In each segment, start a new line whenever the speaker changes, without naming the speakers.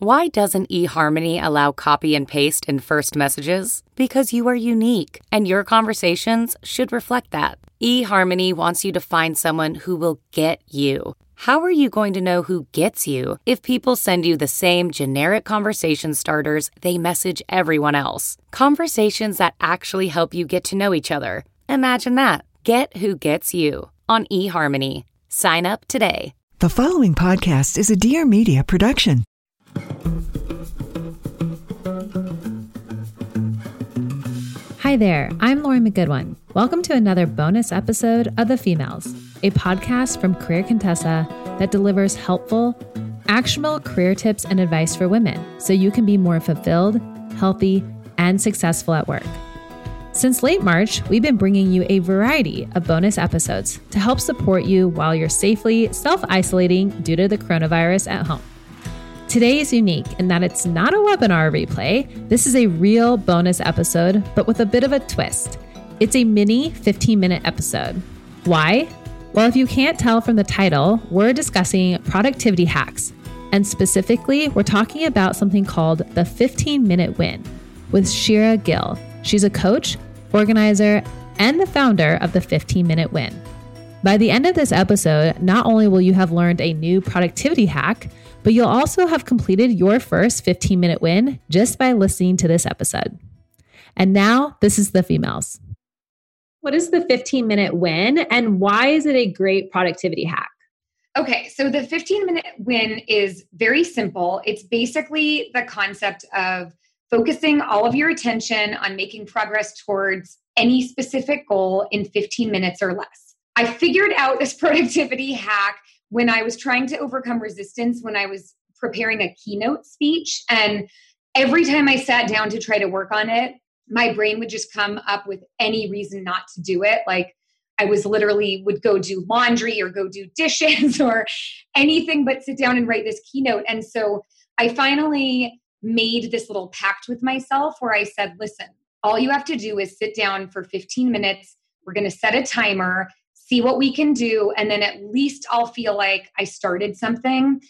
Why doesn't eHarmony allow copy and paste in first messages? Because you are unique, and your conversations should reflect that. eHarmony wants you to find someone who will get you. How are you going to know who gets you if people send you the same generic conversation starters they message everyone else? Conversations that actually help you get to know each other. Imagine that. Get who gets you on eHarmony. Sign up today.
The following podcast is a Dear Media production.
Hi there, I'm Lauren McGoodwin. Welcome to another bonus episode of The Femails, a podcast from Career Contessa that delivers helpful, actionable career tips and advice for women so you can be more fulfilled, healthy, and successful at work. Since late March, we've been bringing you a variety of bonus episodes to help support you while you're safely self isolating due to the coronavirus at home. Today is unique in that it's not a webinar replay. This is a real bonus episode, but with a bit of a twist. It's a mini 15 minute episode. Why? Well, if you can't tell from the title, we're discussing productivity hacks. And specifically, we're talking about something called the 15 minute win with Shira Gill. She's a coach, organizer, and the founder of the 15 minute win. By the end of this episode, not only will you have learned a new productivity hack, but you'll also have completed your first 15 minute win just by listening to this episode. And now, this is the Femails. What is the 15 minute win and why is it a great productivity hack?
Okay, so the 15 minute win is very simple. It's basically the concept of focusing all of your attention on making progress towards any specific goal in 15 minutes or less. I figured out this productivity hack when I was trying to overcome resistance when I was preparing a keynote speech. And every time I sat down to try to work on it, my brain would just come up with any reason not to do it. Like I was literally would go do laundry or go do dishes or anything but sit down and write this keynote. And so I finally made this little pact with myself where I said, listen, all you have to do is sit down for 15 minutes. We're going to set a timer see what we can do, and then at least I'll feel like I started something.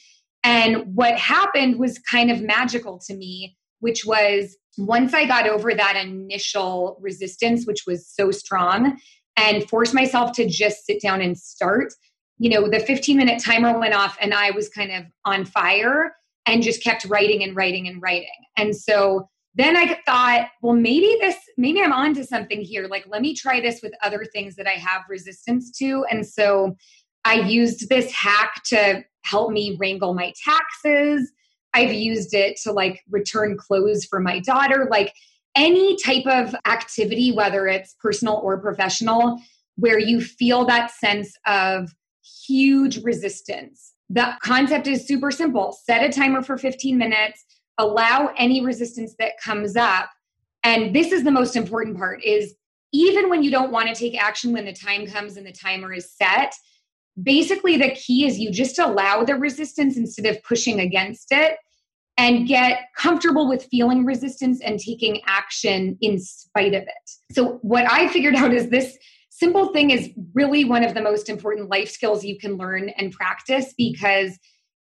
And what happened was kind of magical to me, which was once I got over that initial resistance, which was so strong, and forced myself to just sit down and start, you know, the 15 minute timer went off and I was kind of on fire and just kept writing and writing and writing. And so then I thought, well, maybe this, maybe I'm onto something here. Like, let me try this with other things that I have resistance to. And so I used this hack to help me wrangle my taxes. I've used it to like return clothes for my daughter. Like any type of activity, whether it's personal or professional, where you feel that sense of huge resistance. The concept is super simple set a timer for 15 minutes allow any resistance that comes up. And this is the most important part is even when you don't want to take action when the time comes and the timer is set basically the key is you just allow the resistance instead of pushing against it and get comfortable with feeling resistance and taking action in spite of it. So what i figured out is this simple thing is really one of the most important life skills you can learn and practice because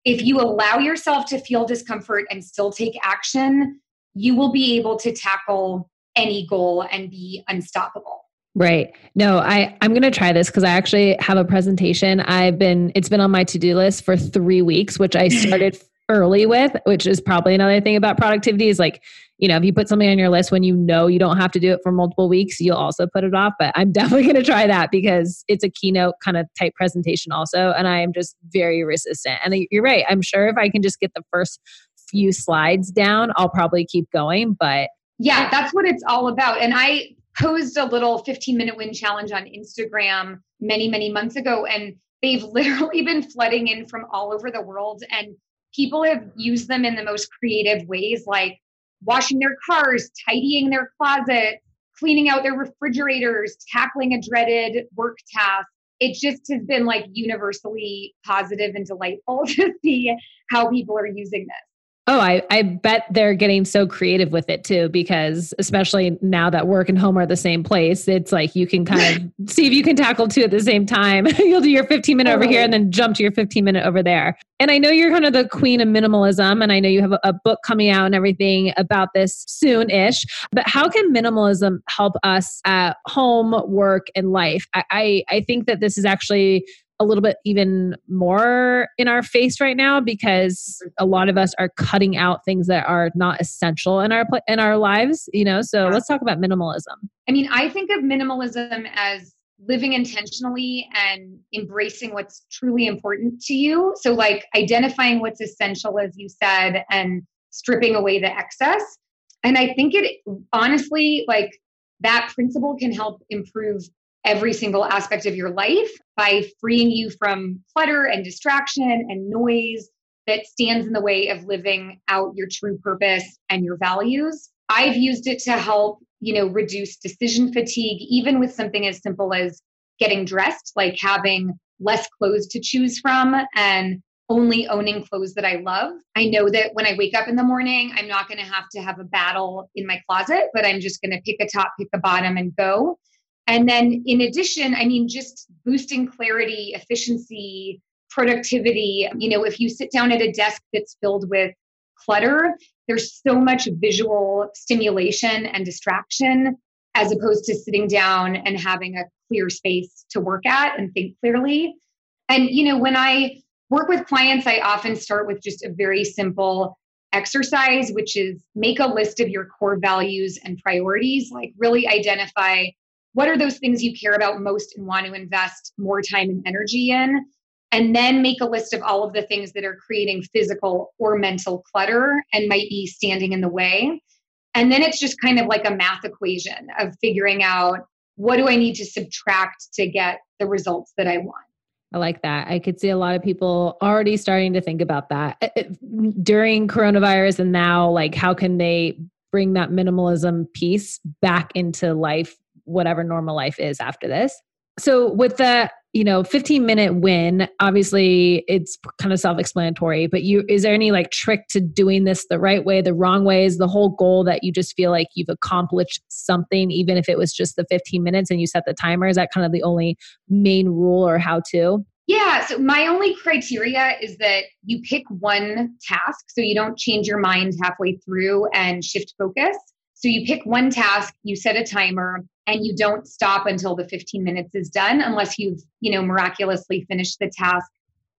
if you allow yourself to feel discomfort and still take action, you will be able to tackle any goal and be unstoppable.
Right. No, I I'm going to try this cuz I actually have a presentation. I've been it's been on my to-do list for 3 weeks, which I started early with, which is probably another thing about productivity is like, you know, if you put something on your list when you know you don't have to do it for multiple weeks, you'll also put it off. But I'm definitely going to try that because it's a keynote kind of type presentation also. And I am just very resistant. And you're right. I'm sure if I can just get the first few slides down, I'll probably keep going. But
yeah, that's what it's all about. And I posed a little 15 minute win challenge on Instagram many, many months ago. And they've literally been flooding in from all over the world. And people have used them in the most creative ways, like washing their cars, tidying their closet, cleaning out their refrigerators, tackling a dreaded work task. It just has been like universally positive and delightful to see how people are using this.
Oh, I, I bet they're getting so creative with it too, because especially now that work and home are the same place, it's like you can kind of see if you can tackle two at the same time. You'll do your 15 minute over here and then jump to your 15 minute over there. And I know you're kind of the queen of minimalism, and I know you have a, a book coming out and everything about this soon ish. But how can minimalism help us at home, work, and life? I, I, I think that this is actually a little bit even more in our face right now because a lot of us are cutting out things that are not essential in our in our lives you know? So let's talk about minimalism.
I mean i think of minimalism as living intentionally and embracing what's truly important to you. So like identifying what's essential as you said and stripping away the excess. And i think it honestly like that principle can help improve every single aspect of your life by freeing you from clutter and distraction and noise that stands in the way of living out your true purpose and your values. I've used it to help, you know, reduce decision fatigue even with something as simple as getting dressed, like having less clothes to choose from and only owning clothes that I love. I know that when I wake up in the morning, I'm not going to have to have a battle in my closet, but I'm just going to pick a top, pick a bottom and go. And then, in addition, I mean, just boosting clarity, efficiency, productivity. You know, if you sit down at a desk that's filled with clutter, there's so much visual stimulation and distraction as opposed to sitting down and having a clear space to work at and think clearly. And, you know, when I work with clients, I often start with just a very simple exercise, which is make a list of your core values and priorities, like really identify what are those things you care about most and want to invest more time and energy in? And then make a list of all of the things that are creating physical or mental clutter and might be standing in the way. And then it's just kind of like a math equation of figuring out what do I need to subtract to get the results that I want.
I like that. I could see a lot of people already starting to think about that eh, eh, during coronavirus and now, like, how can they bring that minimalism piece back into life whatever normal life is after this. So with the, you know, 15 minute win, obviously it's kind of self-explanatory, but you is there any like trick to doing this the right way, the wrong way? Is the whole goal that you just feel like you've accomplished something even if it was just the 15 minutes and you set the timer? Is that kind of the only main rule or how to?
Yeah, so my only criteria is that you pick one task so you don't change your mind halfway through and shift focus. So you pick one task, you set a timer, and you don't stop until the 15 minutes is done unless you've, you know, miraculously finished the task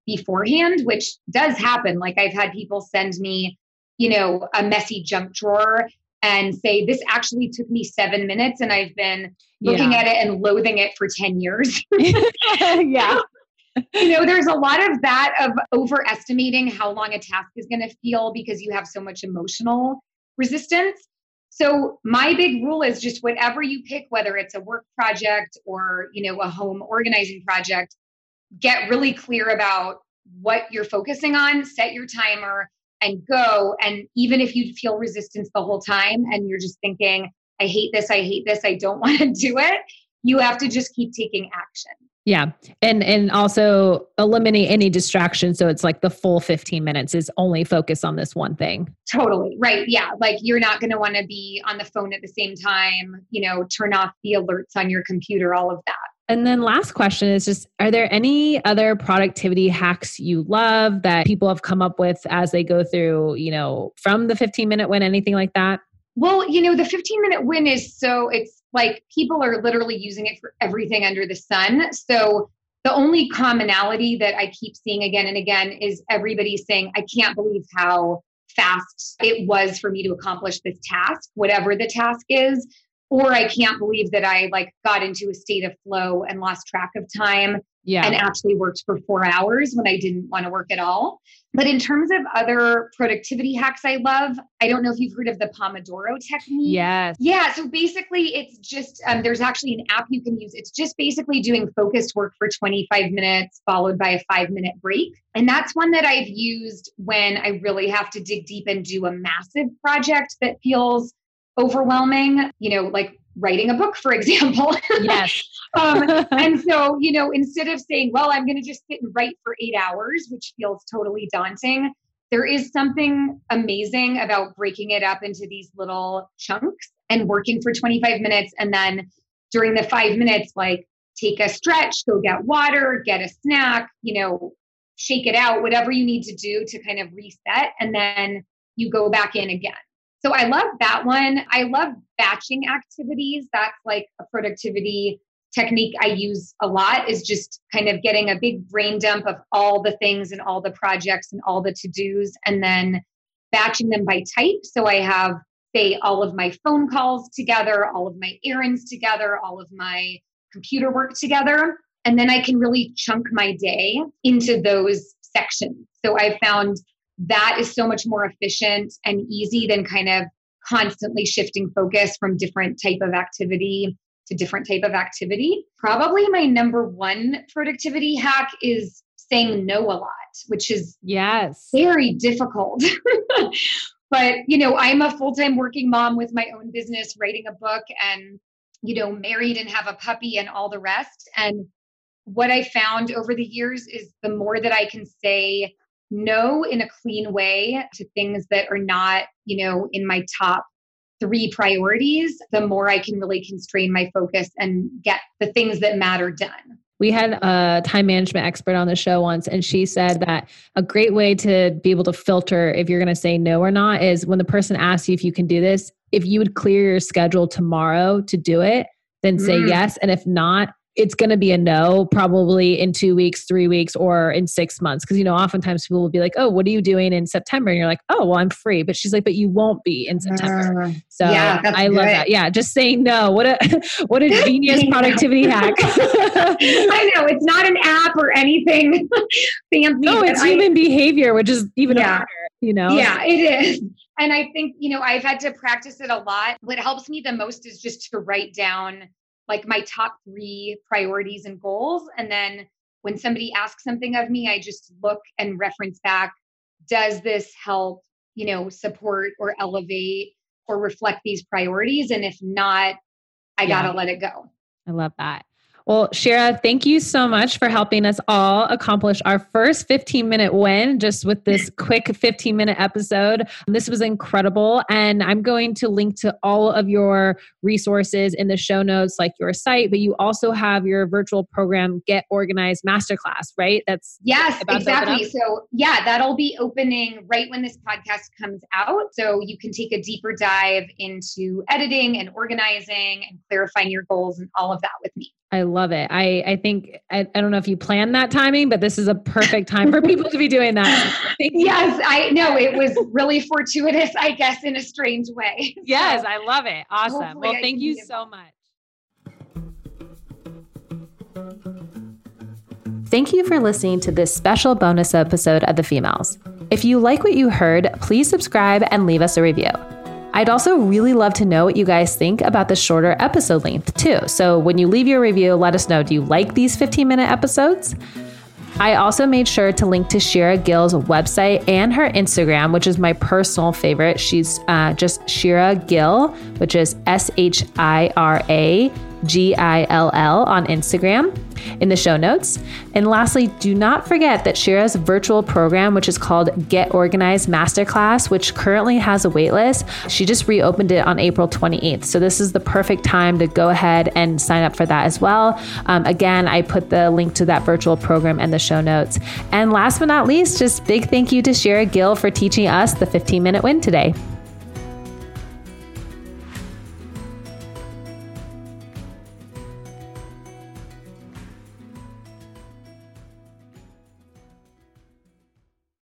beforehand, which does happen. Like I've had people send me, you know, a messy junk drawer and say, This actually took me seven minutes and I've been looking yeah. at it and loathing it for 10 years.
yeah.
you know, there's a lot of that of overestimating how long a task is going to feel because you have so much emotional resistance. So my big rule is just whatever you pick, whether it's a work project or, you know, a home organizing project, get really clear about what you're focusing on, set your timer and go. And even if you feel resistance the whole time and you're just thinking, I hate this, I hate this, I don't want to do it, you have to just keep taking action.
Yeah. And and also eliminate any distraction so it's like the full 15 minutes is only focus on this one thing.
Totally. Right. Yeah. Like you're not going to want to be on the phone at the same time, you know, turn off the alerts on your computer, all of that.
And then last question is just are there any other productivity hacks you love that people have come up with as they go through, you know, from the 15 minute win anything like that?
Well, you know, the 15 minute win is so it's like people are literally using it for everything under the sun. So the only commonality that I keep seeing again and again is everybody saying, I can't believe how fast it was for me to accomplish this task, whatever the task is. Or I can't believe that I like got into a state of flow and lost track of time.
Yeah.
and actually worked for four hours when I didn't want to work at all. But in terms of other productivity hacks I love, I don't know if you've heard of the Pomodoro technique.
Yes.
Yeah. So basically, it's just, um, there's actually an app you can use. It's just basically doing focused work for 25 minutes, followed by a five minute break. And that's one that I've used when I really have to dig deep and do a massive project that feels overwhelming, you know, like writing a book, for example.
Yes.
um, and so, you know, instead of saying, well, I'm going to just sit and write for eight hours, which feels totally daunting, there is something amazing about breaking it up into these little chunks and working for 25 minutes. And then during the five minutes, like take a stretch, go get water, get a snack, you know, shake it out, whatever you need to do to kind of reset. And then you go back in again. So I love that one. I love batching activities. That's like a productivity technique I use a lot is just kind of getting a big brain dump of all the things and all the projects and all the to-dos and then batching them by type. So I have say all of my phone calls together, all of my errands together, all of my computer work together. And then I can really chunk my day into those sections. So I found that is so much more efficient and easy than kind of constantly shifting focus from different type of activity to different type of activity. Probably my number one productivity hack is saying no a lot which is
yes.
very difficult. But you know i'm a full-time working mom with my own business writing a book and you know married and have a puppy and all the rest. And what i found over the years is the more that i can say no in a clean way to things that are not, you know, in my top three priorities, the more I can really constrain my focus and get the things that matter done.
We had a time management expert on the show once, and she said that a great way to be able to filter if you're going to say no or not is when the person asks you if you can do this, if you would clear your schedule tomorrow to do it, then say mm. yes. And if not, it's going to be a no probably in two weeks, three weeks, or in six months. Because, you know, oftentimes people will be like, oh, what are you doing in September? And you're like, oh, well, I'm free. But she's like, but you won't be in September. Uh, so yeah, I love that. Yeah. Just saying no. What a, what a genius productivity hack.
I know. It's not an app or anything fancy.
No, it's human I, behavior, which is even yeah. harder, you know?
Yeah, it is. And I think, you know, I've had to practice it a lot. What helps me the most is just to write down like my top three priorities and goals. And then when somebody asks something of me, I just look and reference back does this help, you know, support or elevate or reflect these priorities? And if not, I yeah. got to let it go.
I love that. Well, Shira, thank you so much for helping us all accomplish our first 15 minute win just with this quick 15 minute episode. This was incredible. And I'm going to link to all of your resources in the show notes, like your site, but you also have your virtual program, Get Organized Masterclass, right? That's
yes, exactly. So, yeah, that'll be opening right when this podcast comes out. So, you can take a deeper dive into editing and organizing and clarifying your goals and all of that with me.
I love it. I, I think, I, I don't know if you planned that timing, but this is a perfect time for people to be doing that.
yes, I know. It was really fortuitous, I guess, in a strange way.
Yes, so, I love it. Awesome. Well, thank you so much. Thank you for listening to this special bonus episode of The Femails. If you like what you heard, please subscribe and leave us a review. I'd also really love to know what you guys think about the shorter episode length, too. So when you leave your review, let us know do you like these 15 minute episodes? I also made sure to link to Shira Gill's website and her Instagram, which is my personal favorite. She's uh, just Shira Gill, which is S H I R A G I L L on Instagram in the show notes. And lastly, do not forget that Shira's virtual program, which is called Get Organized Masterclass, which currently has a waitlist, she just reopened it on April 28th. So this is the perfect time to go ahead and sign up for that as well. Um, again, I put the link to that virtual program in the show notes. And last but not least, just big thank you to Shira Gill for teaching us the 15 minute win today.